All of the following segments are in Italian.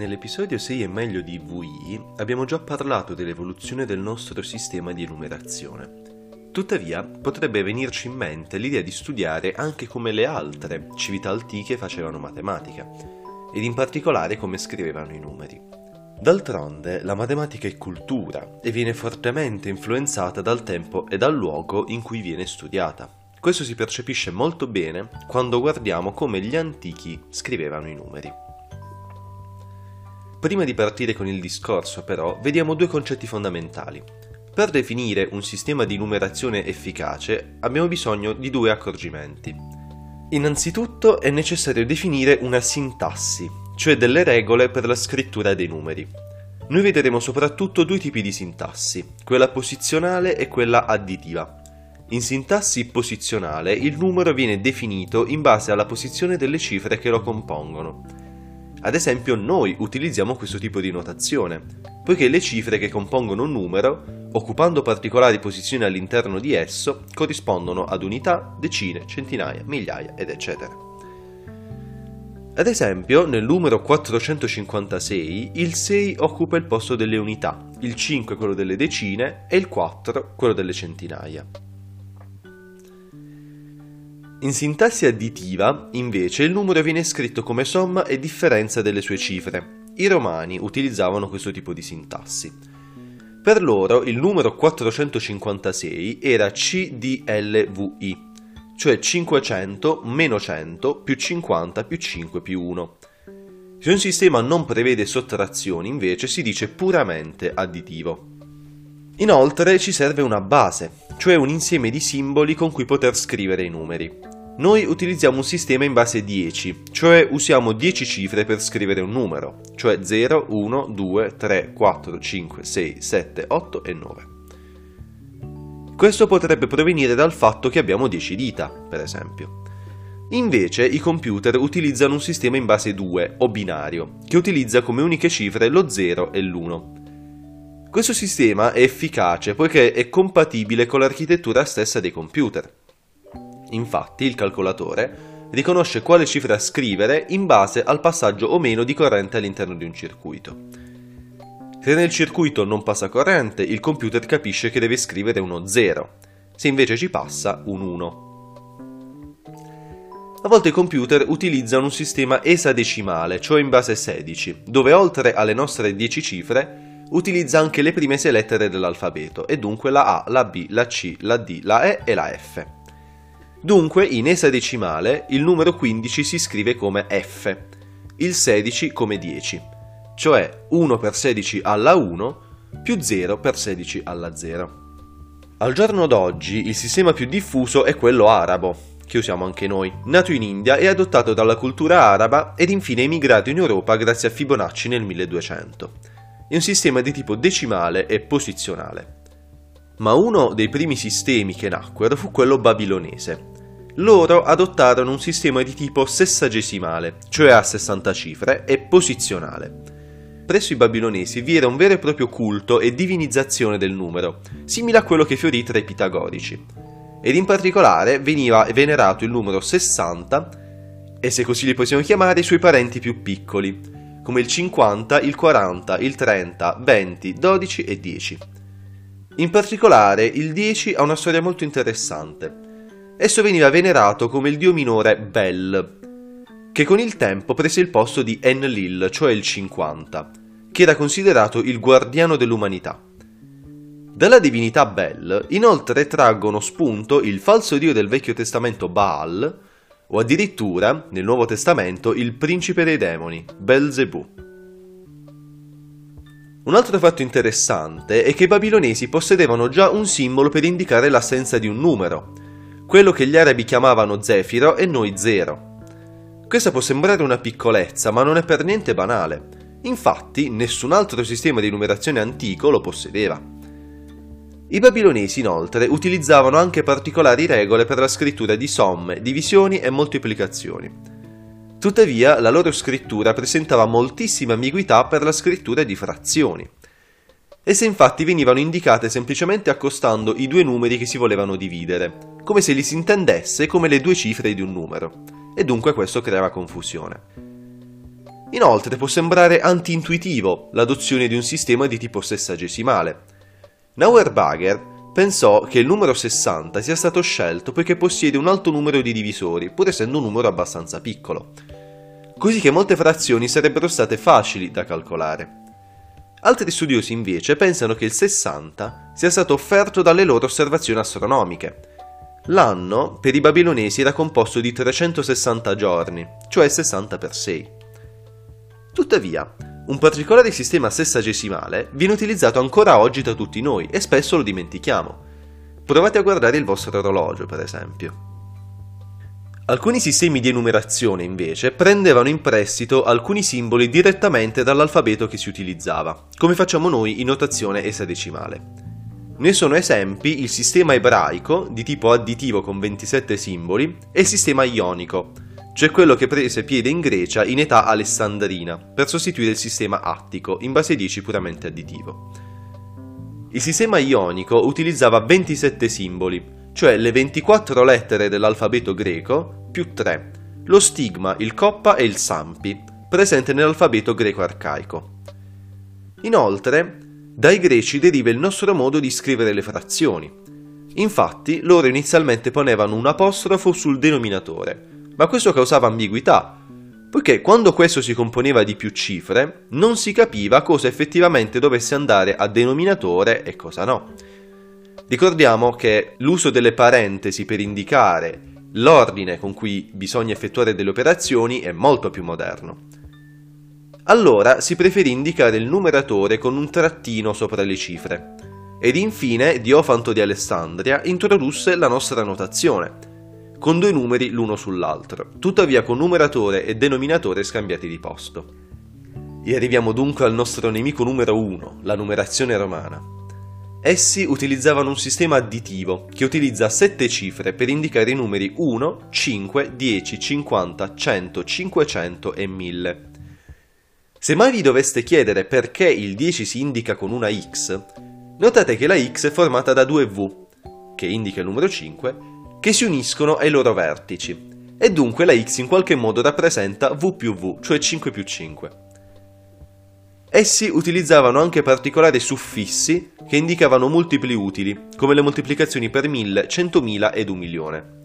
Nell'episodio 6 è meglio di VI abbiamo già parlato dell'evoluzione del nostro sistema di enumerazione. Tuttavia, potrebbe venirci in mente l'idea di studiare anche come le altre civiltà antiche facevano matematica, ed in particolare come scrivevano i numeri. D'altronde, la matematica è cultura e viene fortemente influenzata dal tempo e dal luogo in cui viene studiata. Questo si percepisce molto bene quando guardiamo come gli antichi scrivevano i numeri. Prima di partire con il discorso, però, vediamo due concetti fondamentali. Per definire un sistema di numerazione efficace abbiamo bisogno di due accorgimenti. Innanzitutto è necessario definire una sintassi, cioè delle regole per la scrittura dei numeri. Noi vedremo soprattutto due tipi di sintassi, quella posizionale e quella additiva. In sintassi posizionale il numero viene definito in base alla posizione delle cifre che lo compongono. Ad esempio noi utilizziamo questo tipo di notazione, poiché le cifre che compongono un numero, occupando particolari posizioni all'interno di esso, corrispondono ad unità, decine, centinaia, migliaia ed eccetera. Ad esempio, nel numero 456 il 6 occupa il posto delle unità, il 5 quello delle decine e il 4 quello delle centinaia. In sintassi additiva, invece, il numero viene scritto come somma e differenza delle sue cifre. I romani utilizzavano questo tipo di sintassi. Per loro il numero 456 era CDLVI, cioè 500 meno 100 più 50 più 5 più 1. Se un sistema non prevede sottrazioni, invece, si dice puramente additivo. Inoltre ci serve una base, cioè un insieme di simboli con cui poter scrivere i numeri. Noi utilizziamo un sistema in base 10, cioè usiamo 10 cifre per scrivere un numero, cioè 0, 1, 2, 3, 4, 5, 6, 7, 8 e 9. Questo potrebbe provenire dal fatto che abbiamo 10 dita, per esempio. Invece i computer utilizzano un sistema in base 2 o binario, che utilizza come uniche cifre lo 0 e l'1. Questo sistema è efficace poiché è compatibile con l'architettura stessa dei computer. Infatti il calcolatore riconosce quale cifra scrivere in base al passaggio o meno di corrente all'interno di un circuito. Se nel circuito non passa corrente, il computer capisce che deve scrivere uno 0, se invece ci passa un 1. A volte i computer utilizzano un sistema esadecimale, cioè in base 16, dove oltre alle nostre 10 cifre utilizza anche le prime 6 lettere dell'alfabeto, e dunque la A, la B, la C, la D, la E e la F. Dunque, in esadecimale, il numero 15 si scrive come F, il 16 come 10, cioè 1 per 16 alla 1 più 0 per 16 alla 0. Al giorno d'oggi il sistema più diffuso è quello arabo, che usiamo anche noi, nato in India e adottato dalla cultura araba ed infine emigrato in Europa grazie a Fibonacci nel 1200. È un sistema di tipo decimale e posizionale. Ma uno dei primi sistemi che nacquero fu quello babilonese, loro adottarono un sistema di tipo sessagesimale, cioè a 60 cifre, e posizionale. Presso i babilonesi vi era un vero e proprio culto e divinizzazione del numero, simile a quello che fiorì tra i pitagorici. Ed in particolare veniva venerato il numero 60, e se così li possiamo chiamare, i suoi parenti più piccoli, come il 50, il 40, il 30, 20, 12 e 10. In particolare il 10 ha una storia molto interessante esso veniva venerato come il dio minore Bel, che con il tempo prese il posto di Enlil, cioè il 50, che era considerato il guardiano dell'umanità. Dalla divinità Bel inoltre traggono spunto il falso dio del Vecchio Testamento Baal, o addirittura, nel Nuovo Testamento, il principe dei demoni, Belzebù. Un altro fatto interessante è che i babilonesi possedevano già un simbolo per indicare l'assenza di un numero, quello che gli arabi chiamavano zefiro e noi zero. Questa può sembrare una piccolezza, ma non è per niente banale. Infatti, nessun altro sistema di numerazione antico lo possedeva. I babilonesi inoltre utilizzavano anche particolari regole per la scrittura di somme, divisioni e moltiplicazioni. Tuttavia, la loro scrittura presentava moltissime ambiguità per la scrittura di frazioni. Esse infatti venivano indicate semplicemente accostando i due numeri che si volevano dividere, come se li si intendesse come le due cifre di un numero, e dunque questo creava confusione. Inoltre può sembrare anti-intuitivo l'adozione di un sistema di tipo sessagesimale. Nauerbacher pensò che il numero 60 sia stato scelto poiché possiede un alto numero di divisori, pur essendo un numero abbastanza piccolo, così che molte frazioni sarebbero state facili da calcolare. Altri studiosi invece pensano che il 60 sia stato offerto dalle loro osservazioni astronomiche. L'anno per i babilonesi era composto di 360 giorni, cioè 60 per 6. Tuttavia, un particolare sistema sessagesimale viene utilizzato ancora oggi da tutti noi e spesso lo dimentichiamo. Provate a guardare il vostro orologio, per esempio. Alcuni sistemi di enumerazione, invece, prendevano in prestito alcuni simboli direttamente dall'alfabeto che si utilizzava, come facciamo noi in notazione esadecimale. Ne sono esempi il sistema ebraico, di tipo additivo con 27 simboli, e il sistema ionico, cioè quello che prese piede in Grecia in età alessandrina, per sostituire il sistema attico, in base 10 puramente additivo. Il sistema ionico utilizzava 27 simboli, cioè le 24 lettere dell'alfabeto greco più 3, lo stigma, il coppa e il sampi, presente nell'alfabeto greco arcaico. Inoltre, dai greci deriva il nostro modo di scrivere le frazioni. Infatti, loro inizialmente ponevano un apostrofo sul denominatore, ma questo causava ambiguità, poiché quando questo si componeva di più cifre, non si capiva cosa effettivamente dovesse andare a denominatore e cosa no. Ricordiamo che l'uso delle parentesi per indicare l'ordine con cui bisogna effettuare delle operazioni è molto più moderno. Allora si preferì indicare il numeratore con un trattino sopra le cifre. Ed infine Diofanto di Alessandria introdusse la nostra notazione, con due numeri l'uno sull'altro, tuttavia con numeratore e denominatore scambiati di posto. E arriviamo dunque al nostro nemico numero 1, la numerazione romana. Essi utilizzavano un sistema additivo che utilizza sette cifre per indicare i numeri 1, 5, 10, 50, 100, 500 e 1000. Se mai vi doveste chiedere perché il 10 si indica con una x, notate che la x è formata da due v, che indica il numero 5, che si uniscono ai loro vertici, e dunque la x in qualche modo rappresenta v più v, cioè 5 più 5. Essi utilizzavano anche particolari suffissi che indicavano multipli utili, come le moltiplicazioni per 1000, 100.000 ed un milione.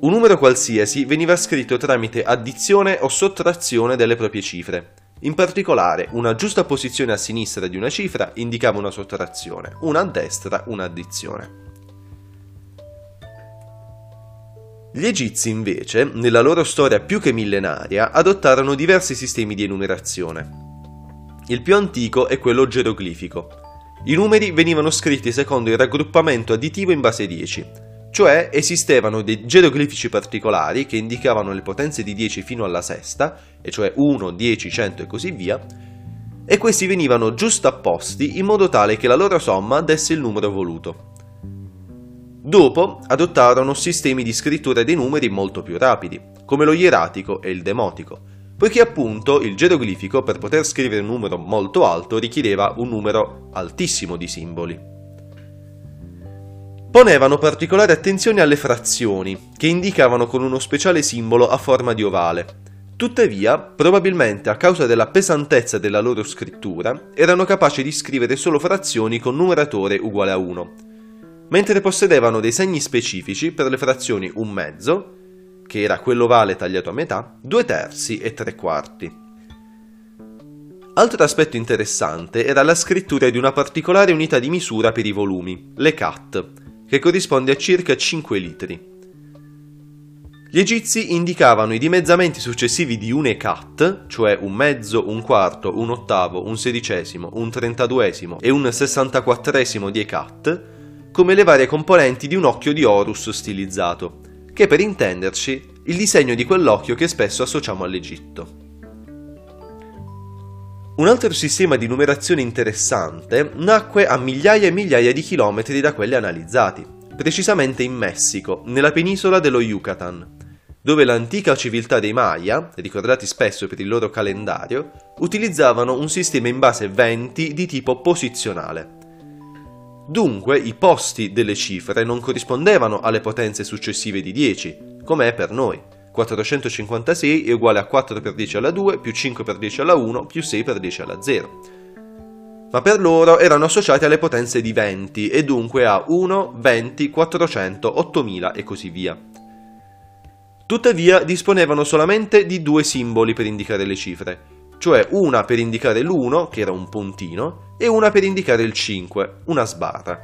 Un numero qualsiasi veniva scritto tramite addizione o sottrazione delle proprie cifre. In particolare, una giusta posizione a sinistra di una cifra indicava una sottrazione, una a destra un'addizione. Gli Egizi invece, nella loro storia più che millenaria, adottarono diversi sistemi di enumerazione. Il più antico è quello geroglifico. I numeri venivano scritti secondo il raggruppamento additivo in base 10, cioè esistevano dei geroglifici particolari che indicavano le potenze di 10 fino alla sesta, e cioè 1, 10, 100 e così via, e questi venivano giustapposti in modo tale che la loro somma desse il numero voluto. Dopo adottarono sistemi di scrittura dei numeri molto più rapidi, come lo ieratico e il demotico, poiché appunto il geroglifico per poter scrivere un numero molto alto richiedeva un numero altissimo di simboli. Ponevano particolare attenzione alle frazioni, che indicavano con uno speciale simbolo a forma di ovale. Tuttavia, probabilmente a causa della pesantezza della loro scrittura, erano capaci di scrivere solo frazioni con numeratore uguale a 1, mentre possedevano dei segni specifici per le frazioni un mezzo, che era quello vale tagliato a metà, due terzi e tre quarti. Altro aspetto interessante era la scrittura di una particolare unità di misura per i volumi, le cat, che corrisponde a circa 5 litri. Gli egizi indicavano i dimezzamenti successivi di un cat, cioè un mezzo, un quarto, un ottavo, un sedicesimo, un trentaduesimo e un sessantaquattresimo di ecat, come le varie componenti di un occhio di Horus stilizzato, che per intenderci il disegno di quell'occhio che spesso associamo all'Egitto. Un altro sistema di numerazione interessante nacque a migliaia e migliaia di chilometri da quelli analizzati, precisamente in Messico, nella penisola dello Yucatan, dove l'antica civiltà dei Maya, ricordati spesso per il loro calendario, utilizzavano un sistema in base 20 di tipo posizionale, Dunque i posti delle cifre non corrispondevano alle potenze successive di 10, come è per noi, 456 è uguale a 4 per 10 alla 2 più 5 per 10 alla 1 più 6 per 10 alla 0. Ma per loro erano associati alle potenze di 20 e dunque a 1, 20, 400, 8000 e così via. Tuttavia disponevano solamente di due simboli per indicare le cifre, cioè una per indicare l'1, che era un puntino, e una per indicare il 5, una sbarra.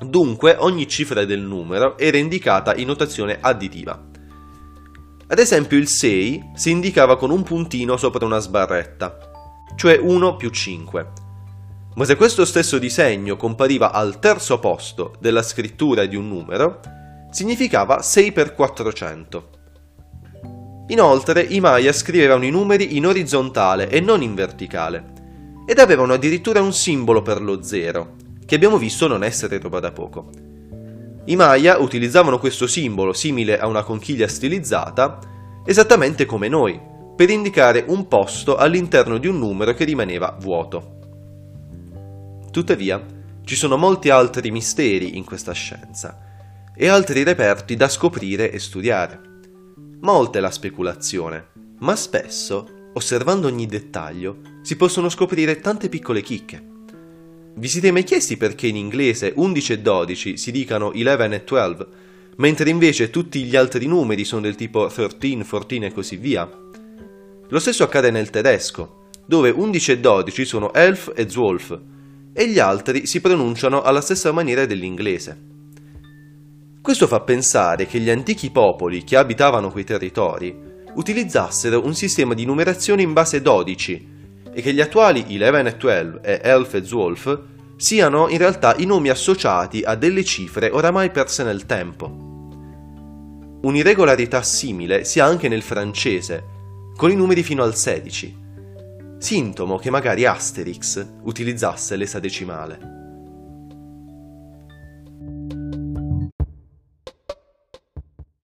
Dunque ogni cifra del numero era indicata in notazione additiva. Ad esempio il 6 si indicava con un puntino sopra una sbarretta, cioè 1 più 5. Ma se questo stesso disegno compariva al terzo posto della scrittura di un numero, significava 6 per 400. Inoltre i Maya scrivevano i numeri in orizzontale e non in verticale, ed avevano addirittura un simbolo per lo zero, che abbiamo visto non essere roba da poco. I Maya utilizzavano questo simbolo, simile a una conchiglia stilizzata, esattamente come noi, per indicare un posto all'interno di un numero che rimaneva vuoto. Tuttavia, ci sono molti altri misteri in questa scienza e altri reperti da scoprire e studiare. Molta è la speculazione, ma spesso, osservando ogni dettaglio, si possono scoprire tante piccole chicche. Vi siete mai chiesti perché in inglese 11 e 12 si dicano 11 e 12, mentre invece tutti gli altri numeri sono del tipo 13, 14 e così via? Lo stesso accade nel tedesco, dove 11 e 12 sono elf e zwölf, e gli altri si pronunciano alla stessa maniera dell'inglese. Questo fa pensare che gli antichi popoli che abitavano quei territori utilizzassero un sistema di numerazione in base 12 e che gli attuali 11 e 12 e Elf e Zwolf siano in realtà i nomi associati a delle cifre oramai perse nel tempo. Un'irregolarità simile si ha anche nel francese, con i numeri fino al 16, sintomo che magari Asterix utilizzasse l'esadecimale.